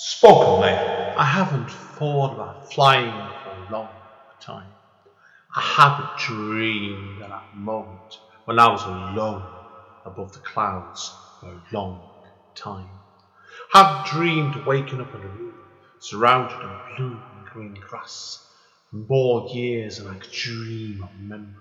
Spoken label. I haven't thought about flying for a long time. I haven't dreamed of that moment when I was alone above the clouds for a long time. I have dreamed waking up in a room surrounded in blue and green grass for more years than I could dream of remembering.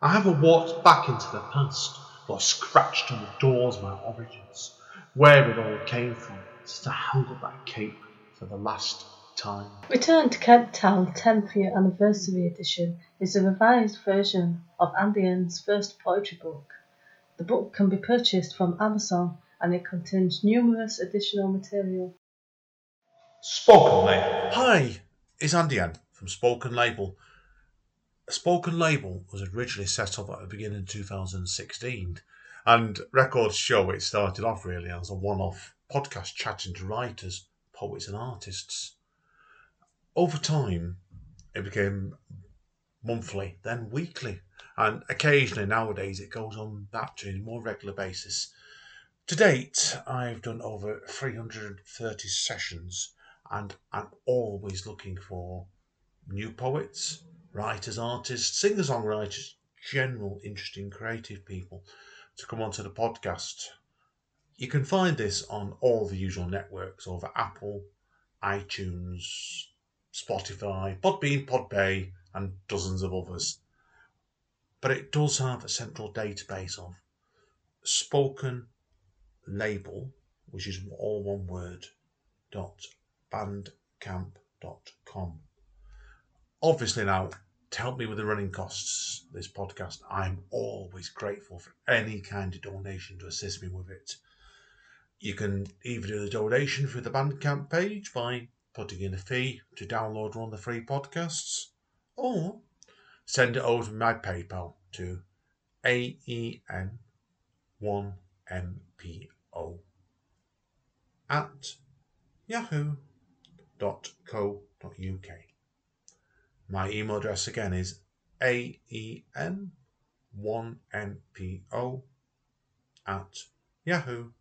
I haven't walked back into the past or scratched on the doors of my origins, where it all came from, since I held up that cape for the last time. Return to Kent Town 10th Year Anniversary Edition is a revised version of Andy N's first poetry book. The book can be purchased from Amazon and it contains numerous additional material. Spoken label. Hi, it's Andy N from Spoken Label. Spoken Label was originally set up at the beginning of 2016, and records show it started off really as a one off podcast chatting to writers, poets, and artists. Over time, it became monthly, then weekly, and occasionally nowadays it goes on that to a more regular basis. To date, I've done over 330 sessions, and I'm always looking for new poets, writers, artists, singer songwriters, general interesting creative people to come onto the podcast. You can find this on all the usual networks over Apple, iTunes, Spotify, Podbean, Podbay, and dozens of others. But it does have a central database of spoken label, which is all one word, dot bandcamp.com. Obviously, now to help me with the running costs this podcast, I'm always grateful for any kind of donation to assist me with it. You can either do the donation through the Bandcamp page by putting in a fee to download one of the free podcasts, or send it over to my PayPal to AEN1MPO at yahoo.co.uk. My email address again is aen1npo at yahoo.co.uk.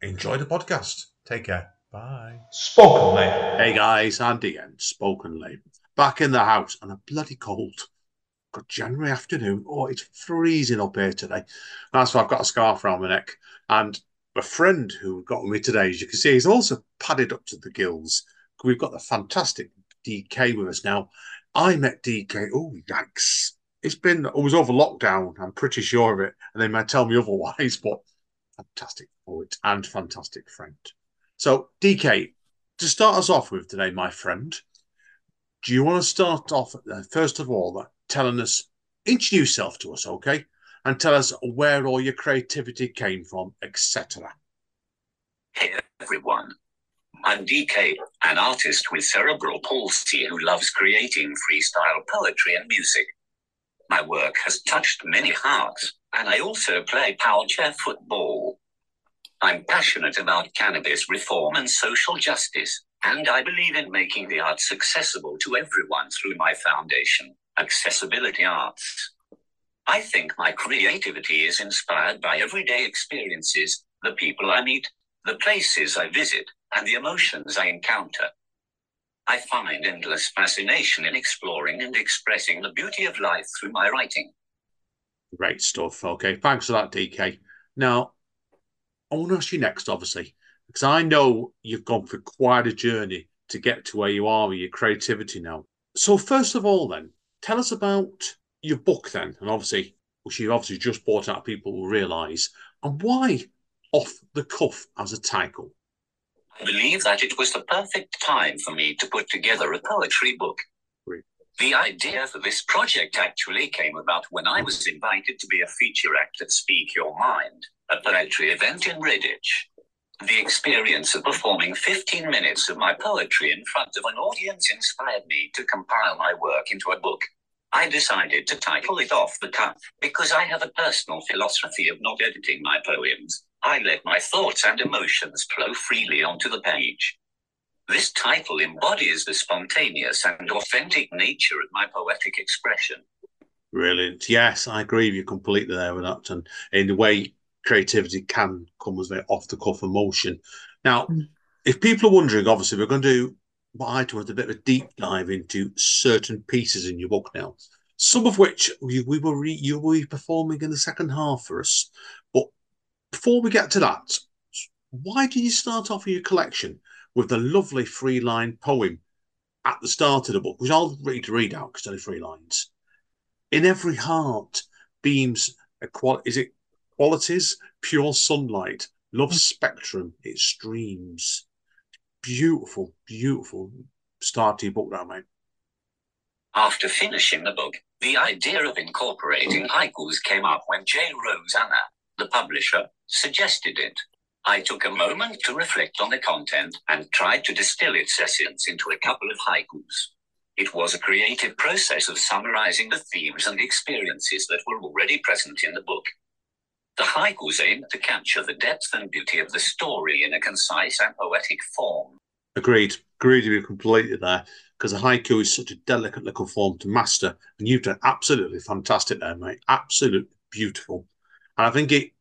Enjoy the podcast. Take care. Bye. Spoken label. Hey guys, Andy N Spoken Label. Back in the house and a bloody cold. Got January afternoon. Oh, it's freezing up here today. That's why I've got a scarf around my neck. And a friend who got with me today, as you can see, he's also padded up to the gills we've got the fantastic DK with us now. I met DK. Oh, yikes. It's been, it was over lockdown. I'm pretty sure of it. And they might tell me otherwise, but fantastic poet and fantastic friend. So, DK, to start us off with today, my friend, do you want to start off, uh, first of all, telling us, introduce yourself to us, okay? And tell us where all your creativity came from, etc. Hey, everyone. I'm DK, an artist with cerebral palsy who loves creating freestyle poetry and music. My work has touched many hearts, and I also play power chair football. I'm passionate about cannabis reform and social justice, and I believe in making the arts accessible to everyone through my foundation, Accessibility Arts. I think my creativity is inspired by everyday experiences, the people I meet, the places I visit, and the emotions I encounter. I find endless fascination in exploring and expressing the beauty of life through my writing. Great stuff. Okay, thanks for that, DK. Now, I want to ask you next, obviously, because I know you've gone through quite a journey to get to where you are with your creativity now. So, first of all, then, tell us about your book, then, and obviously, which you obviously just brought out, people will realise, and why off the cuff as a title. I believe that it was the perfect time for me to put together a poetry book. Great. The idea for this project actually came about when I was invited to be a feature act at Speak Your Mind, a poetry event in Redditch. The experience of performing 15 minutes of my poetry in front of an audience inspired me to compile my work into a book. I decided to title it off the cuff because I have a personal philosophy of not editing my poems. I let my thoughts and emotions flow freely onto the page. This title embodies the spontaneous and authentic nature of my poetic expression. Brilliant. Yes, I agree with you completely there with that. And in the way creativity can come as very off the cuff emotion. Now, Mm. if people are wondering, obviously, we're going to do what I do is a bit of a deep dive into certain pieces in your book now. Some of which we, we will re, you will be performing in the second half for us. Before we get to that, why did you start off your collection with the lovely three line poem at the start of the book, which I'll read to read out because only three lines. In every heart beams a qual is it qualities, pure sunlight, love spectrum, it streams. Beautiful, beautiful start to your book now, mate. After finishing the book, the idea of incorporating haikus came up when J. Rose Anna, the publisher, suggested it. I took a moment to reflect on the content and tried to distill its essence into a couple of haikus. It was a creative process of summarizing the themes and experiences that were already present in the book. The haikus aimed to capture the depth and beauty of the story in a concise and poetic form. Agreed. Agreed with you completely there because a haiku is such a delicate little form to master, and you've done absolutely fantastic there, mate. Absolutely beautiful. I think it,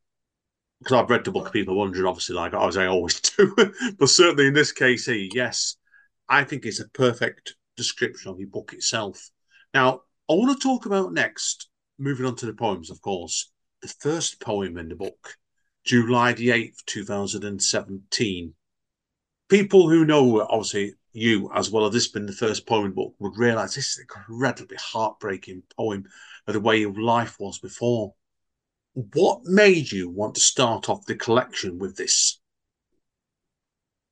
because I've read the book, people wondering, obviously, like as I always do, but certainly in this case here, yes, I think it's a perfect description of your book itself. Now, I want to talk about next, moving on to the poems, of course, the first poem in the book, July the 8th, 2017 people who know obviously you as well as this been the first poem book would realize this is an incredibly heartbreaking poem of the way your life was before. What made you want to start off the collection with this?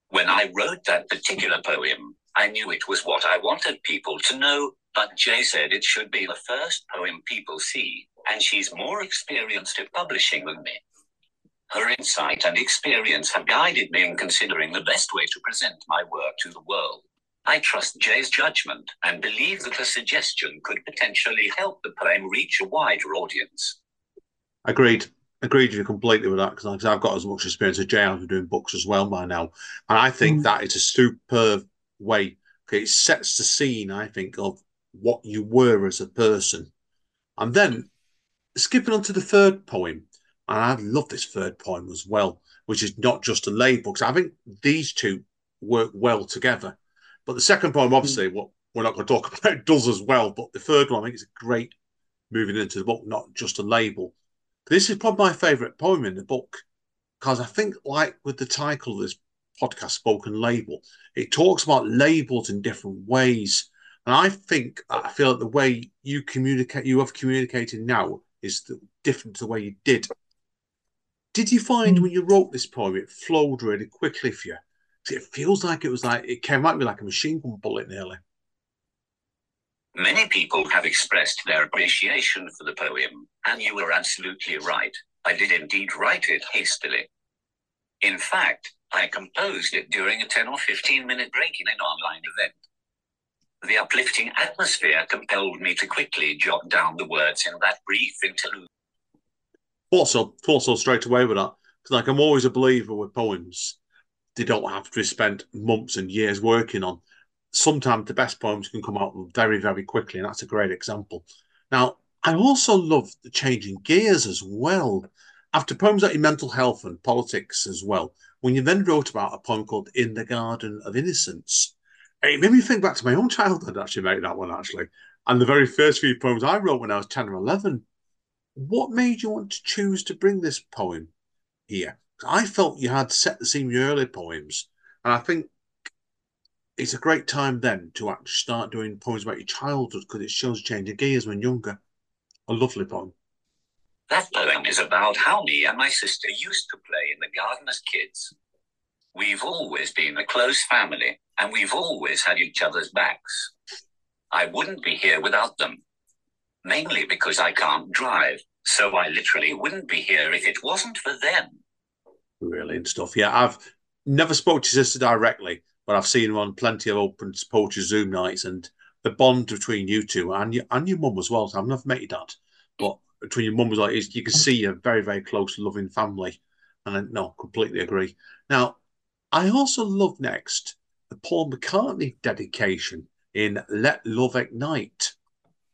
When I wrote that particular poem, I knew it was what I wanted people to know, but Jay said it should be the first poem people see, and she's more experienced at publishing than me. Her insight and experience have guided me in considering the best way to present my work to the world. I trust Jay's judgment and believe that her suggestion could potentially help the poem reach a wider audience. Agreed. Agreed with you completely with that because I've got as much experience as Jay has doing books as well by now. And I think Mm. it's a superb way. Okay, it sets the scene, I think, of what you were as a person. And then skipping on to the third poem, and I love this third poem as well, which is not just a label, because I think these two work well together. But the second poem, obviously, what we're not going to talk about, does as well. But the third one, I think, is a great moving into the book, not just a label. This is probably my favourite poem in the book because I think, like with the title of this podcast, Spoken Label, it talks about labels in different ways. And I think I feel that the way you communicate, you have communicated now, is the, different to the way you did. Did you find Mm. when you wrote this poem, it flowed really quickly for you? It feels like it was like it came at me like a machine gun bullet nearly. Many people have expressed their appreciation for the poem, and you were absolutely right. I did indeed write it hastily. In fact, I composed it during a 10 or 15 minute break in an online event. The uplifting atmosphere compelled me to quickly jot down the words in that brief interlude. Thought so, thought so straight away with that. Because like I'm always a believer with poems, they don't have to be spent months and years working on. Sometimes the best poems can come out very, very quickly, and that's a great example. Now, I also love the changing gears as well. After poems like mental health and politics as well, when you then wrote about a poem called In the Garden of Innocence, it made me think back to my own childhood, actually, mate, that one, actually. And the very first few poems I wrote when I was 10 or 11. What made you want to choose to bring this poem here? I felt you had set the scene with your early poems, and I think it's a great time then to actually start doing poems about your childhood because it shows changing gears when younger. A lovely poem. That poem is about how me and my sister used to play in the garden as kids. We've always been a close family, and we've always had each other's backs. I wouldn't be here without them, mainly because I can't drive, so I literally wouldn't be here if it wasn't for them. Really Brilliant stuff. Yeah, I've never spoke to sister directly, but I've seen her on plenty of open poetry Zoom nights, and the bond between you two and your and your mum as well. So I've never met your dad, but between your mum as like you can see a very very close, loving family. And I, no, completely agree. Now, I also love next the Paul McCartney dedication in "Let Love Ignite."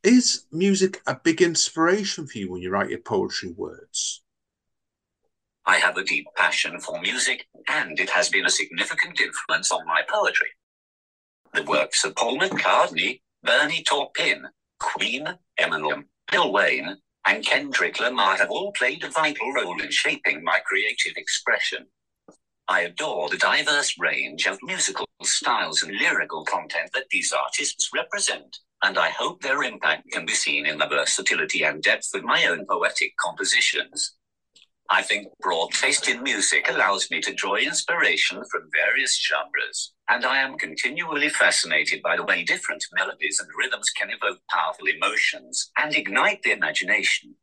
Is music a big inspiration for you when you write your poetry words? I have a deep passion for music, and it has been a significant influence on my poetry. The works of Paul McCartney, Bernie Taupin, Queen, Eminem, Lil Wayne, and Kendrick Lamar have all played a vital role in shaping my creative expression. I adore the diverse range of musical styles and lyrical content that these artists represent, and I hope their impact can be seen in the versatility and depth of my own poetic compositions. I think broad taste in music allows me to draw inspiration from various genres, and I am continually fascinated by the way different melodies and rhythms can evoke powerful emotions and ignite the imagination.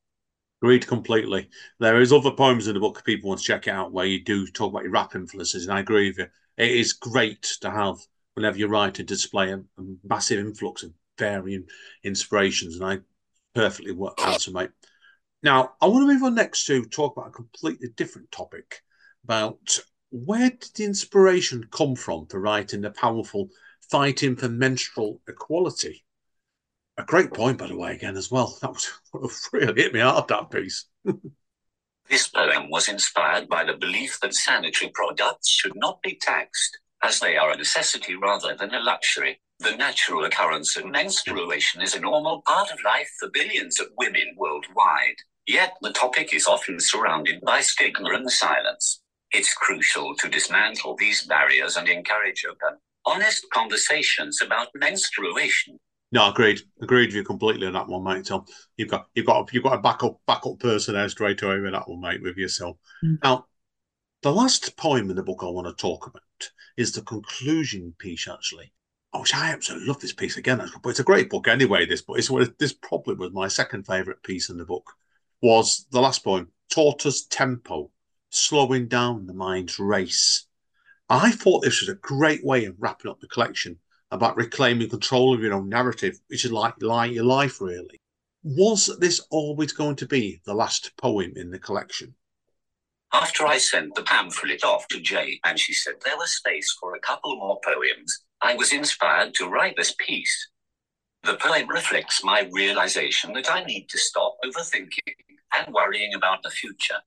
Agreed completely. There is other poems in the book people want to check out where you do talk about your rap influences, and I agree with you. It is great to have whenever you write to display a, a massive influx of varying inspirations, and I perfectly answer, mate. Now, I want to move on next to talk about a completely different topic about where did the inspiration come from for writing the powerful Fighting for Menstrual Equality? A great point, by the way, again, as well. That was really hit me hard, that piece. this poem was inspired by the belief that sanitary products should not be taxed, as they are a necessity rather than a luxury. The natural occurrence of menstruation is a normal part of life for billions of women worldwide. Yet the topic is often surrounded by stigma and silence. It's crucial to dismantle these barriers and encourage open, honest conversations about menstruation. No, agreed. Agreed with you completely on that one, mate. So you've got you've got you've got a backup backup person there straight away with that one, mate, with yourself. Mm. Now, the last poem in the book I want to talk about is the conclusion piece, actually. Oh, I absolutely love this piece again. But it's a great book anyway. This, but it's this probably was my second favourite piece in the book was the last poem, Tortoise Tempo, slowing down the mind's race. I thought this was a great way of wrapping up the collection about reclaiming control of your own narrative, which is like, like your life, really. Was this always going to be the last poem in the collection? After I sent the pamphlet off to Jay and she said there was space for a couple more poems, I was inspired to write this piece. The poem reflects my realization that I need to stop overthinking and worrying about the future.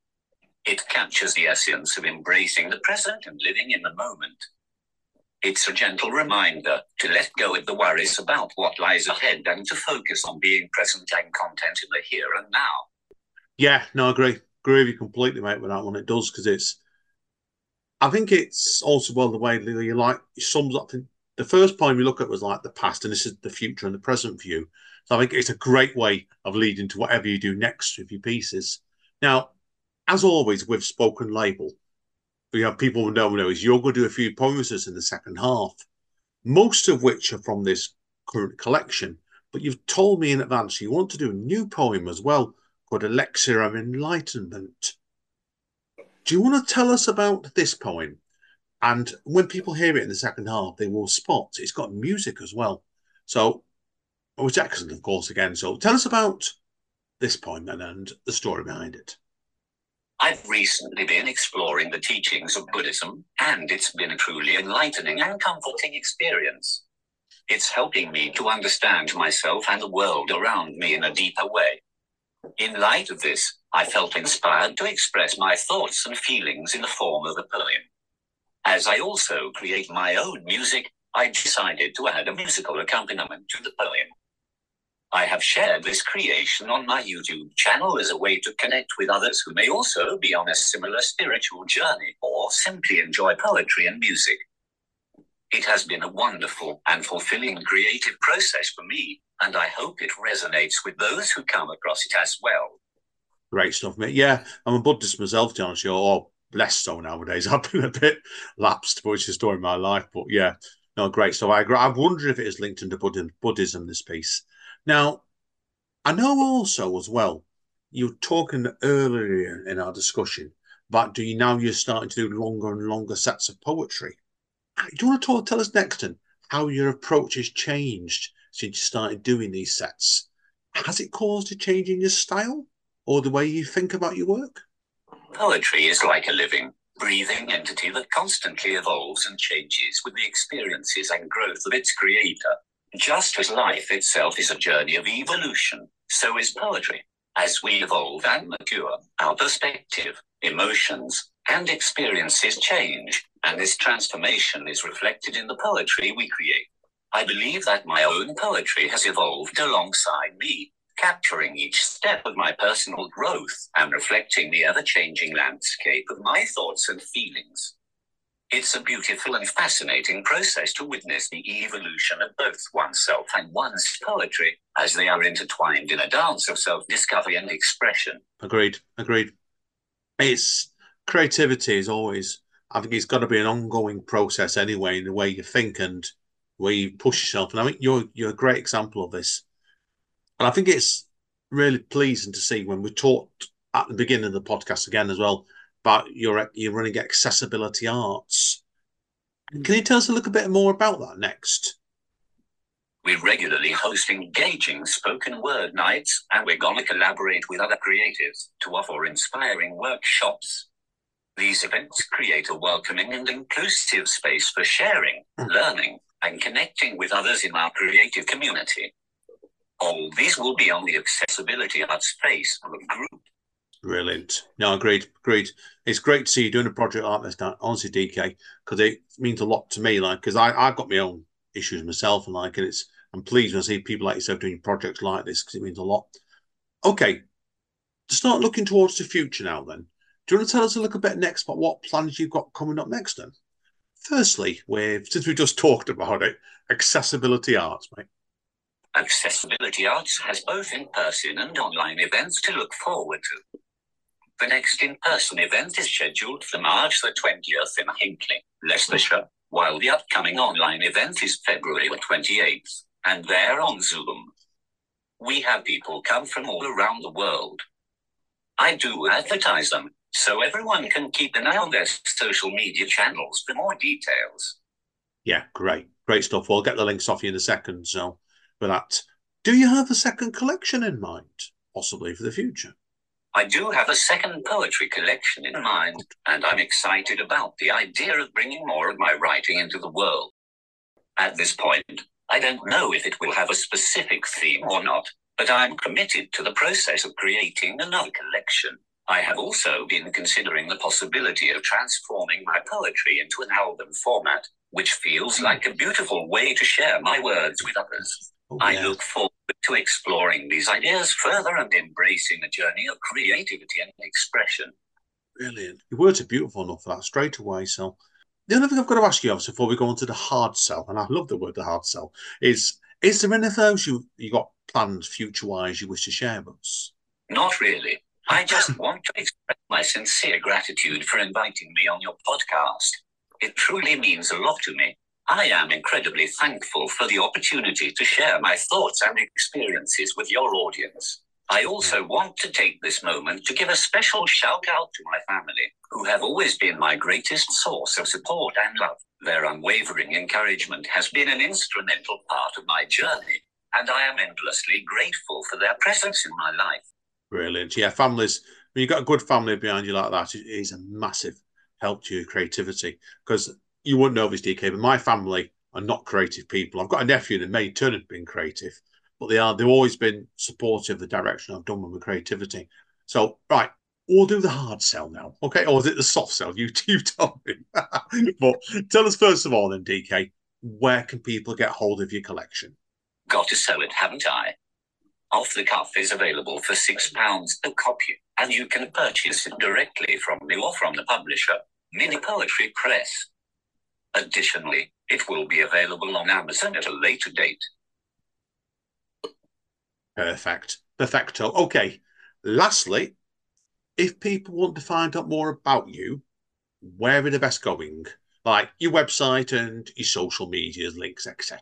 It captures the essence of embracing the present and living in the moment. It's a gentle reminder to let go of the worries about what lies ahead and to focus on being present and content in the here and now. Yeah, no, I agree. Agree with you completely, mate, with that one. It does because it's. I think it's also well the way you like sums up the first poem we look at was like the past, and this is the future and the present view. So I think it's a great way of leading to whatever you do next with your pieces. Now, as always with spoken label, we have people who know know is you're going to do a few poems in the second half, most of which are from this current collection. But you've told me in advance you want to do a new poem as well called Elixir of Enlightenment. Do you want to tell us about this poem? And when people hear it in the second half, they will spot it's got music as well. So oh, it was excellent, of course, again. So tell us about this poem and the story behind it. I've recently been exploring the teachings of Buddhism, and it's been a truly enlightening and comforting experience. It's helping me to understand myself and the world around me in a deeper way. In light of this, I felt inspired to express my thoughts and feelings in the form of a poem. As I also create my own music, I decided to add a musical accompaniment to the poem. I have shared this creation on my YouTube channel as a way to connect with others who may also be on a similar spiritual journey or simply enjoy poetry and music. It has been a wonderful and fulfilling creative process for me, and I hope it resonates with those who come across it as well. Great stuff, mate. Yeah, I'm a Buddhist myself, to be honest, or less so nowadays. I've been a bit lapsed, but it's a story of my life. But yeah, no, great. So I agree. I wonder if it is linked into Buddhism, this piece. Now, I know also as well, you were talking earlier in our discussion about do you now you're starting to do longer and longer sets of poetry. Ah, do you want to talk, tell us next and how your approach has changed since you started doing these sets? Has it caused a change in your style or the way you think about your work? Poetry is like a living, breathing entity that constantly evolves and changes with the experiences and growth of its creator. Just as life itself is a journey of evolution, so is poetry. As we evolve and mature, our perspective, emotions, and experiences change, and this transformation is reflected in the poetry we create. I believe that my own poetry has evolved alongside me, capturing each step of my personal growth and reflecting the ever changing landscape of my thoughts and feelings. It's a beautiful and fascinating process to witness the evolution of both oneself and one's poetry as they are intertwined in a dance of self discovery and expression. Agreed. Agreed. It's creativity is always, I think it's got to be an ongoing process anyway, in the way you think and where you push yourself. And I think you're you're a great example of this. And I think it's really pleasing to see when we talked at the beginning of the podcast again as well about your you're running accessibility arts. Mm. Can you tell us a little bit more about that next? We regularly host engaging spoken word nights, and we're going to collaborate with other creatives to offer inspiring workshops. These events create a welcoming and inclusive space for sharing, mm. learning, and connecting with others in our creative community. All these will be on the Accessibility Arts space group. Brilliant. No, agreed. great. It's great to see you doing a project like this, honestly, DK, because it means a lot to me. Like, because I I've got my own issues myself, and like, and it's I'm pleased when I see people like yourself doing projects like this because it means a lot. Okay, to start looking towards the future now, then, do you want to tell us a little bit next about what plans you've got coming up next? Then, firstly, with since we just talked about it, accessibility arts, mate. Accessibility Arts has both in person and online events to look forward to. The next in person event is scheduled for March the 20th in Hinckley, Leicestershire, while the upcoming online event is February the 28th, and they're on Zoom. We have people come from all around the world. I do advertise them, so everyone can keep an eye on their social media channels for more details. Yeah, great. Great stuff. We'll get the links off you in a second. So, that, do you have a second collection in mind, possibly for the future? I do have a second poetry collection in oh, mind, and I'm excited about the idea of bringing more of my writing into the world. At this point, I don't know if it will have a specific theme or not, but I'm committed to the process of creating another collection. I have also been considering the possibility of transforming my poetry into an album format, which feels hmm. like a beautiful way to share my words with others. Oh, I look forward to exploring these ideas further and embracing a journey of creativity and expression. Brilliant. Your words are beautiful enough for that straight away. So, the other thing I've got to ask you, obviously, before we go on to the hard sell, and I love the word the hard sell, is is there anything else you you got planned future wise you wish to share with us? Not really. I just want to express my sincere gratitude for inviting me on your podcast. It truly means a lot to me. I am incredibly thankful for the opportunity to share my thoughts and experiences with your audience. I also want to take this moment to give a special shout out to my family, who have always been my greatest source of support and love. Their unwavering encouragement has been an instrumental part of my journey, and I am endlessly grateful for their presence in my life. Brilliant. Yeah, families. When you've got a good family behind you like that, it is a massive help to your creativity. Because you wouldn't know this, DK, but my family are not creative people. I've got a nephew that may turn into being creative, but they are. They've always been supportive of the direction I've done with my creativity. So, right, we'll do the hard sell now, okay? Or is it the soft sell? You you tell me. but tell us first of all, then, DK, where can people get hold of your collection? Got to sell it, haven't I? Off the Cuff is available for £6 a copy, and you can purchase it directly from me or from the publisher, Mini Poetry Press. Additionally, it will be available on Amazon at a later date. Perfect. Perfecto. Okay. Lastly, if people want to find out more about you, where are the best going? Like your website and your social medias, links, etc.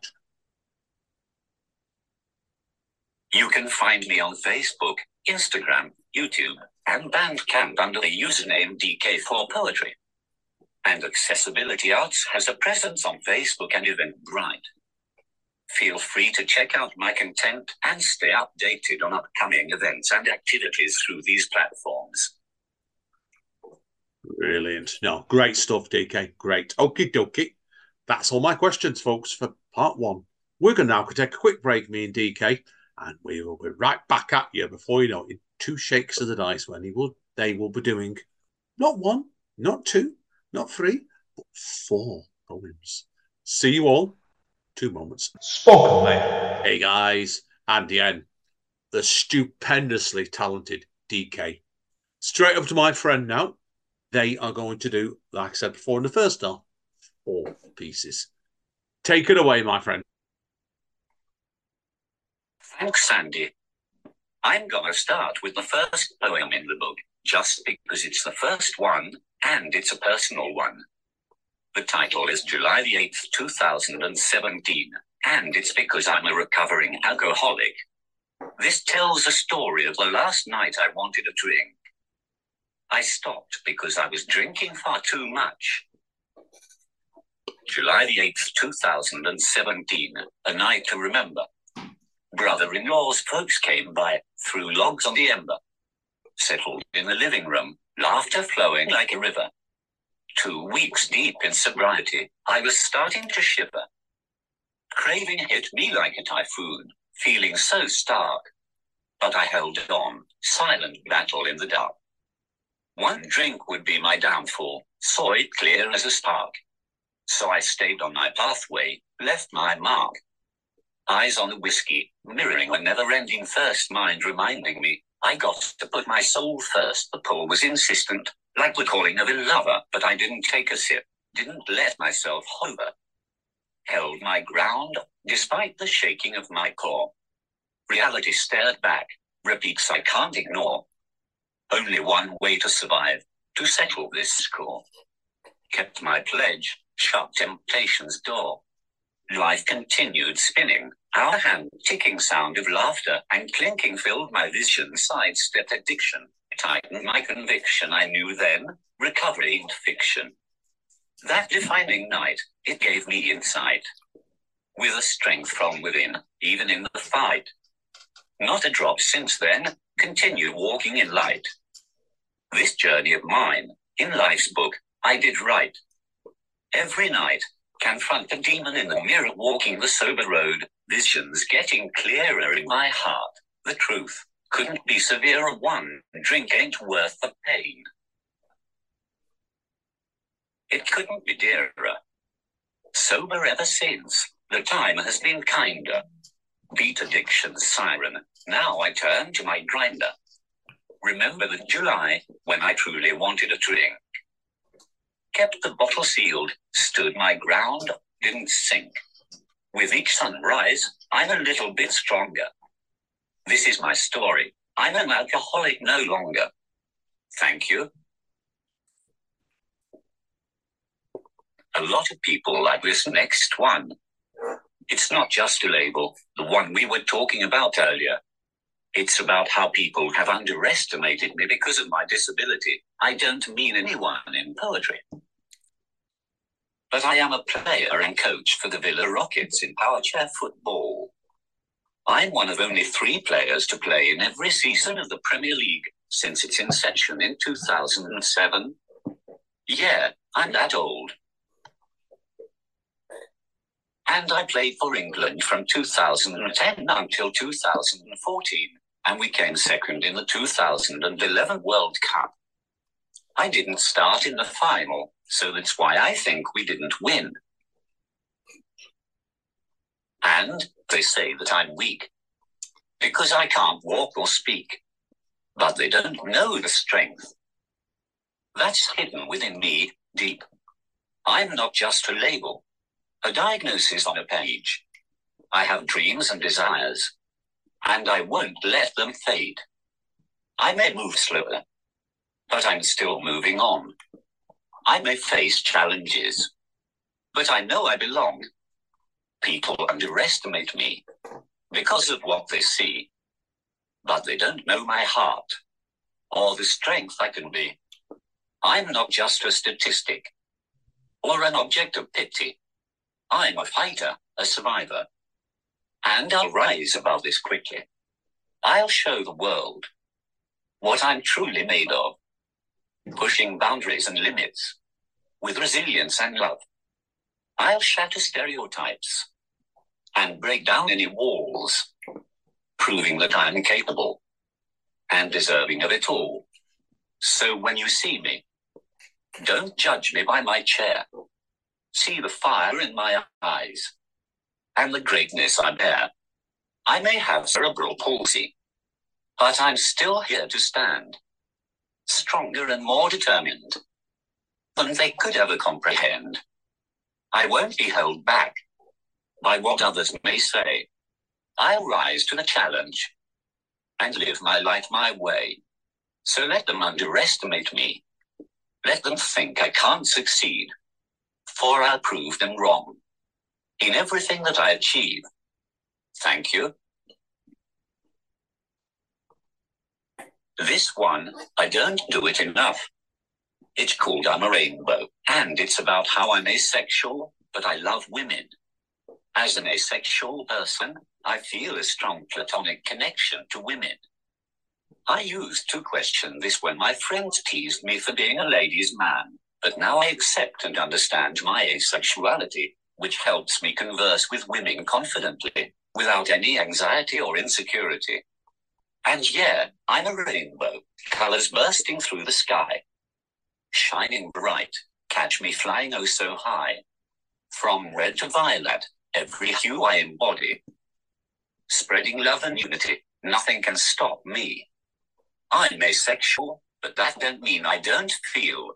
You can find me on Facebook, Instagram, YouTube, and Bandcamp under the username DK4Poetry. And Accessibility Arts has a presence on Facebook and Eventbrite. Feel free to check out my content and stay updated on upcoming events and activities through these platforms. Brilliant. No, great stuff, DK. Great. Okie dokie. That's all my questions, folks, for part one. We're going to now take a quick break, me and DK. And we will be right back at you before you know it. Two shakes of the dice when he will, they will be doing not one, not two, not three, but four poems. See you all. Two moments. Spoken Label. Hey guys, Andy N, the stupendously talented DK. Straight up to my friend now. They are going to do, like I said before in the first half, four pieces. Take it away, my friend. Thanks, Sandy. I'm going to start with the first poem in the book, just because it's the first one and it's a personal one. The title is July the 8th, 2017, and it's because I'm a recovering alcoholic. This tells a story of the last night I wanted a drink. I stopped because I was drinking far too much. July the 8th, 2017, a night to remember. Brother in law's folks came by, threw logs on the ember, settled in the living room, laughter flowing like a river. Two weeks deep in sobriety, I was starting to shiver. Craving hit me like a typhoon, feeling so stark. But I held on, silent battle in the dark. One drink would be my downfall, saw it clear as a spark. So I stayed on my pathway, left my mark. Eyes on the whiskey, mirroring a never-ending thirst mind reminding me, I got to put my soul first. The pull was insistent, like the calling of a lover, but I didn't take a sip, didn't let myself hover. Held my ground, despite the shaking of my core. Reality stared back, repeats I can't ignore. Only one way to survive, to settle this score. Kept my pledge, shut temptation's door. Life continued spinning, our hand ticking sound of laughter and clinking filled my vision, sidestepped addiction, tightened my conviction. I knew then, recovery and fiction. That defining night, it gave me insight. With a strength from within, even in the fight. Not a drop since then, continue walking in light. This journey of mine, in life's book, I did right. Every night, confront the demon in the mirror walking the sober road, visions getting clearer in my heart. The truth couldn't be severer. One drink ain't worth the pain. It couldn't be dearer. Sober ever since, the time has been kinder. Beat addiction's siren, now I turn to my grinder. Remember the July when I truly wanted a drink. Kept the bottle sealed, stood my ground, didn't sink. With each sunrise, I'm a little bit stronger. This is my story. I'm an alcoholic no longer. Thank you. A lot of people like this next one. It's not just a label, the one we were talking about earlier. It's about how people have underestimated me because of my disability. I don't mean anyone in poetry. But I am a player and coach for the Villa Rockets in power chair football. I'm one of only three players to play in every season of the Premier League since its inception in 2007. Yeah, I'm that old. And I played for England from 2010 until 2014, and we came second in the 2011 World Cup. I didn't start in the final, so that's why I think we didn't win. And they say that I'm weak because I can't walk or speak, but they don't know the strength that's hidden within me deep. I'm not just a label, a diagnosis on a page. I have dreams and desires, and I won't let them fade. I may move slower, but I'm still moving on. I may face challenges, but I know I belong. People underestimate me because of what they see, but they don't know my heart or the strength I can be. I'm not just a statistic or an object of pity. I'm a fighter, a survivor. And I'll rise above this quickly. I'll show the world what I'm truly made of, pushing boundaries and limits with resilience and love. I'll shatter stereotypes and break down any walls, proving that I am capable and deserving of it all. So when you see me, don't judge me by my chair. See the fire in my eyes and the greatness I bear. I may have cerebral palsy, but I'm still here to stand, stronger and more determined than they could ever comprehend. I won't be held back by what others may say. I'll rise to the challenge and live my life my way. So let them underestimate me. Let them think I can't succeed, for I'll prove them wrong in everything that I achieve. Thank you. This one, I don't do it enough. It's called I'm a Rainbow, and it's about how I'm asexual, but I love women. As an asexual person, I feel a strong platonic connection to women. I used to question this when my friends teased me for being a ladies' man, but now I accept and understand my asexuality, which helps me converse with women confidently, without any anxiety or insecurity. And yeah, I'm a rainbow, colors bursting through the sky. Shining bright, catch me flying oh so high. From red to violet, every hue I embody. Spreading love and unity, nothing can stop me. I'm asexual, but that don't mean I don't feel.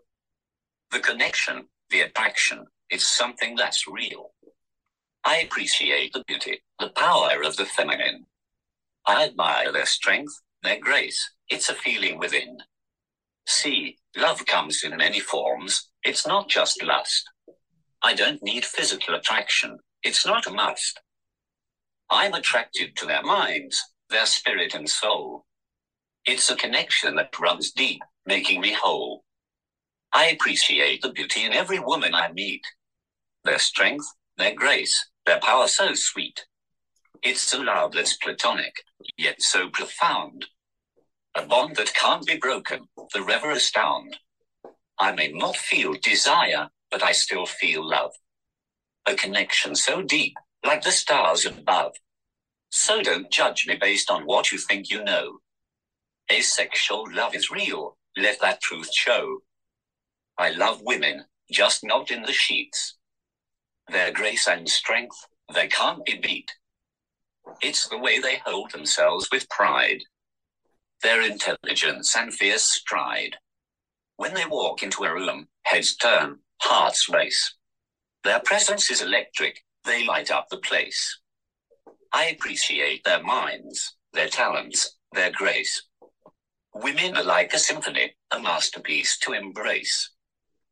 The connection, the attraction, is something that's real. I appreciate the beauty, the power of the feminine. I admire their strength, their grace. It's a feeling within. See, love comes in many forms. It's not just lust. I don't need physical attraction. It's not a must. I'm attracted to their minds, their spirit and soul. It's a connection that runs deep, making me whole. I appreciate the beauty in every woman I meet. Their strength, their grace, their power so sweet. It's a love that's platonic, yet so profound. A bond that can't be broken, forever astound. I may not feel desire, but I still feel love. A connection so deep, like the stars above. So don't judge me based on what you think you know. Asexual love is real, let that truth show. I love women, just not in the sheets. Their grace and strength, they can't be beat. It's the way they hold themselves with pride, their intelligence and fierce stride. When they walk into a room, heads turn, hearts race. Their presence is electric, they light up the place. I appreciate their minds, their talents, their grace. Women are like a symphony, a masterpiece to embrace.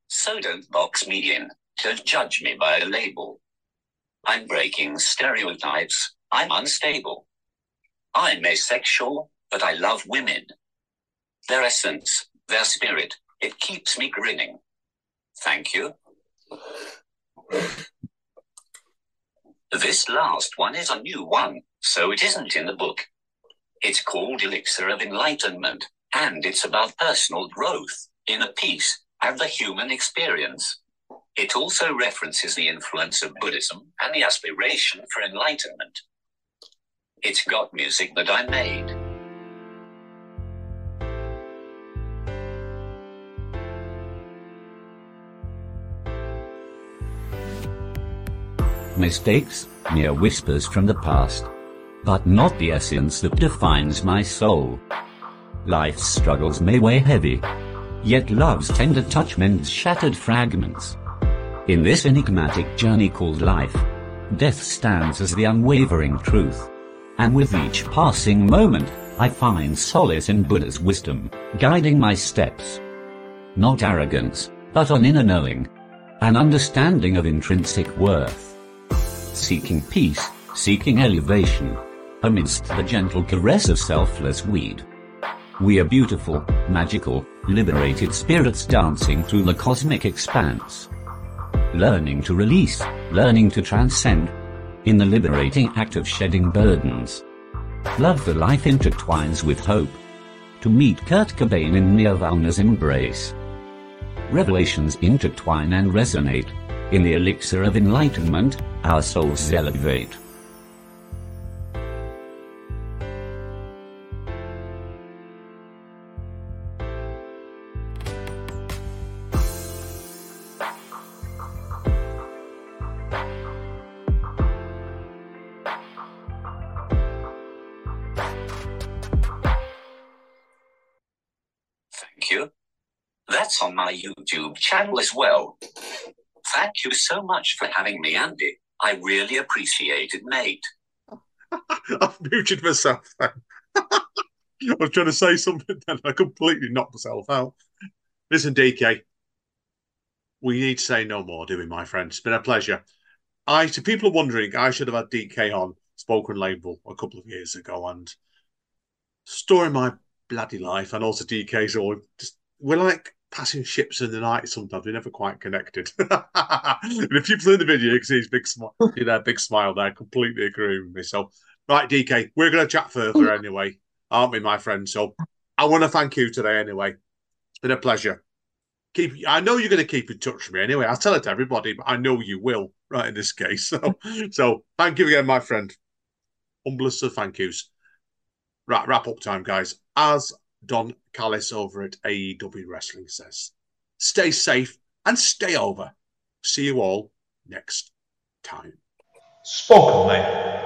So don't box me in, don't judge me by a label. I'm breaking stereotypes, I'm unstable. I'm asexual, but I love women. Their essence, their spirit, it keeps me grinning. Thank you. This last one is a new one, so it isn't in the book. It's called Elixir of Enlightenment, and it's about personal growth, inner peace, and the human experience. It also references the influence of Buddhism and the aspiration for enlightenment. It's got music that I made. Mistakes, mere whispers from the past. But not the essence that defines my soul. Life's struggles may weigh heavy. Yet love's tender touch mends shattered fragments. In this enigmatic journey called life, death stands as the unwavering truth. And with each passing moment, I find solace in Buddha's wisdom, guiding my steps. Not arrogance, but an inner knowing. An understanding of intrinsic worth. Seeking peace, seeking elevation. Amidst the gentle caress of selfless weed. We are beautiful, magical, liberated spirits dancing through the cosmic expanse. Learning to release, learning to transcend, in the liberating act of shedding burdens. Love the life intertwines with hope. To meet Kurt Cobain in Nirvana's embrace. Revelations intertwine and resonate. In the elixir of enlightenment, our souls elevate. My YouTube channel as well. Thank you so much for having me, Andy. I really appreciate it, mate. I've muted myself. I was trying to say something then I completely knocked myself out. Listen, DK, we need to say no more, do we, my friend? It's been a pleasure. I, to people wondering, I should have had DK on Spoken Label a couple of years ago, and story my bloody life, and also DK's all just we're like passing ships in the night sometimes. We're never quite connected. and if you've seen the video, you can see his big smile, you know, big smile there. Completely agree with me. So, right, DK, we're going to chat further anyway, aren't we, my friend? So, I want to thank you today anyway. It's been a pleasure. Keep. I know you're going to keep in touch with me anyway. I'll tell it to everybody, but I know you will. Right in this case. So, so thank you again, my friend. Humblest of thank yous. Right, wrap up time, guys. As Don Callis over at AEW Wrestling says, stay safe and stay over. See you all next time. Spoken Label.